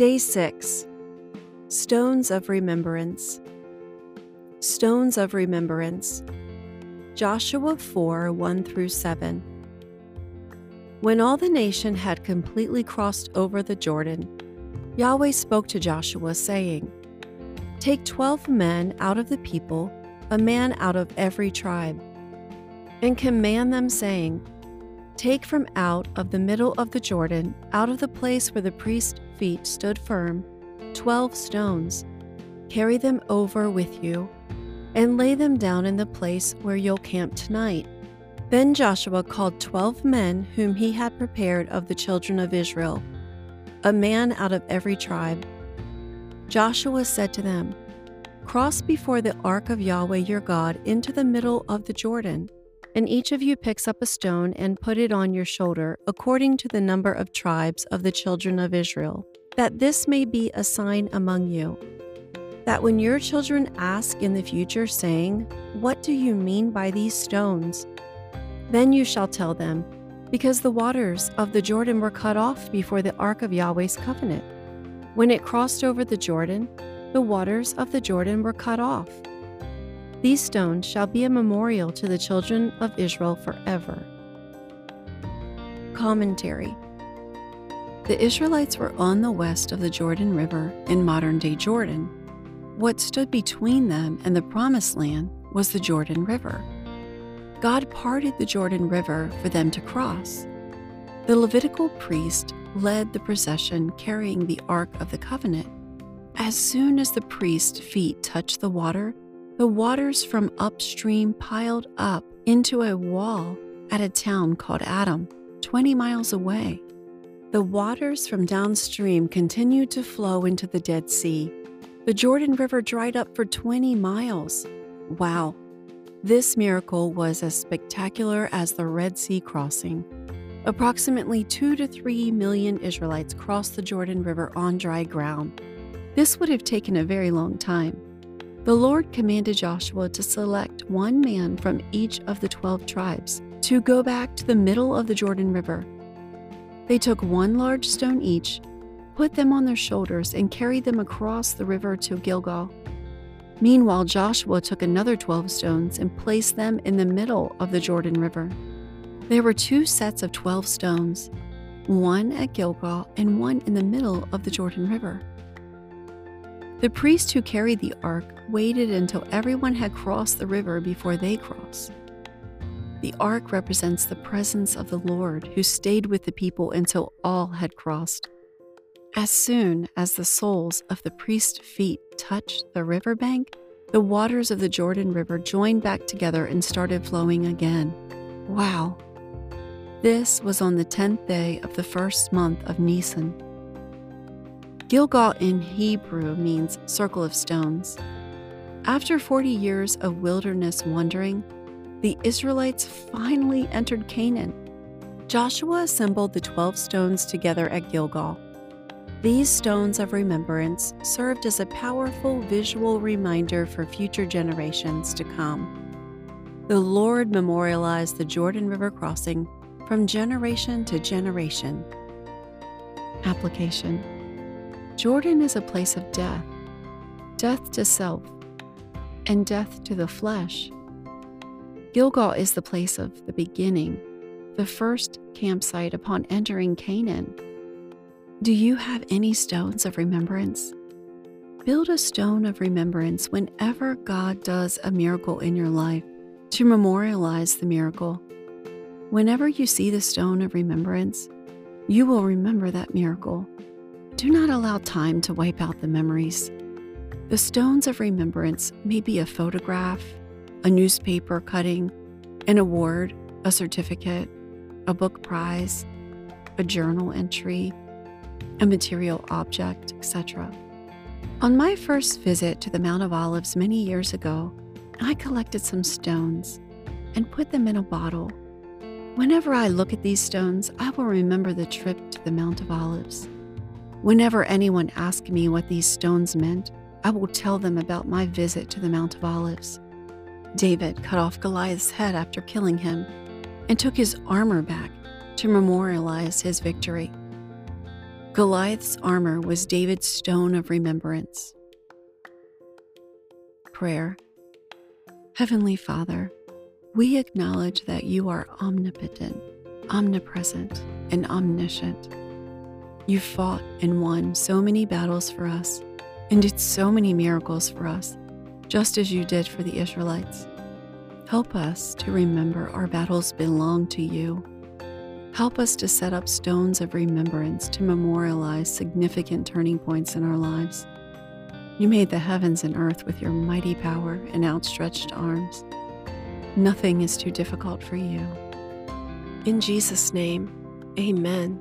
Day 6 Stones of Remembrance. Stones of Remembrance. Joshua 4 1 through 7. When all the nation had completely crossed over the Jordan, Yahweh spoke to Joshua, saying, Take twelve men out of the people, a man out of every tribe, and command them, saying, Take from out of the middle of the Jordan, out of the place where the priest's feet stood firm, twelve stones. Carry them over with you, and lay them down in the place where you'll camp tonight. Then Joshua called twelve men whom he had prepared of the children of Israel, a man out of every tribe. Joshua said to them, Cross before the ark of Yahweh your God into the middle of the Jordan, and each of you picks up a stone and put it on your shoulder, according to the number of tribes of the children of Israel, that this may be a sign among you. That when your children ask in the future, saying, What do you mean by these stones? Then you shall tell them, Because the waters of the Jordan were cut off before the ark of Yahweh's covenant. When it crossed over the Jordan, the waters of the Jordan were cut off. These stones shall be a memorial to the children of Israel forever. Commentary The Israelites were on the west of the Jordan River in modern day Jordan. What stood between them and the Promised Land was the Jordan River. God parted the Jordan River for them to cross. The Levitical priest led the procession carrying the Ark of the Covenant. As soon as the priest's feet touched the water, the waters from upstream piled up into a wall at a town called Adam, 20 miles away. The waters from downstream continued to flow into the Dead Sea. The Jordan River dried up for 20 miles. Wow, this miracle was as spectacular as the Red Sea crossing. Approximately 2 to 3 million Israelites crossed the Jordan River on dry ground. This would have taken a very long time. The Lord commanded Joshua to select one man from each of the 12 tribes to go back to the middle of the Jordan River. They took one large stone each, put them on their shoulders, and carried them across the river to Gilgal. Meanwhile, Joshua took another 12 stones and placed them in the middle of the Jordan River. There were two sets of 12 stones, one at Gilgal and one in the middle of the Jordan River. The priest who carried the ark waited until everyone had crossed the river before they crossed. The ark represents the presence of the Lord who stayed with the people until all had crossed. As soon as the soles of the priest's feet touched the riverbank, the waters of the Jordan River joined back together and started flowing again. Wow! This was on the tenth day of the first month of Nisan. Gilgal in Hebrew means circle of stones. After 40 years of wilderness wandering, the Israelites finally entered Canaan. Joshua assembled the 12 stones together at Gilgal. These stones of remembrance served as a powerful visual reminder for future generations to come. The Lord memorialized the Jordan River crossing from generation to generation. Application Jordan is a place of death, death to self, and death to the flesh. Gilgal is the place of the beginning, the first campsite upon entering Canaan. Do you have any stones of remembrance? Build a stone of remembrance whenever God does a miracle in your life to memorialize the miracle. Whenever you see the stone of remembrance, you will remember that miracle. Do not allow time to wipe out the memories. The stones of remembrance may be a photograph, a newspaper cutting, an award, a certificate, a book prize, a journal entry, a material object, etc. On my first visit to the Mount of Olives many years ago, I collected some stones and put them in a bottle. Whenever I look at these stones, I will remember the trip to the Mount of Olives. Whenever anyone asks me what these stones meant, I will tell them about my visit to the Mount of Olives. David cut off Goliath's head after killing him and took his armor back to memorialize his victory. Goliath's armor was David's stone of remembrance. Prayer Heavenly Father, we acknowledge that you are omnipotent, omnipresent, and omniscient. You fought and won so many battles for us and did so many miracles for us, just as you did for the Israelites. Help us to remember our battles belong to you. Help us to set up stones of remembrance to memorialize significant turning points in our lives. You made the heavens and earth with your mighty power and outstretched arms. Nothing is too difficult for you. In Jesus' name, amen.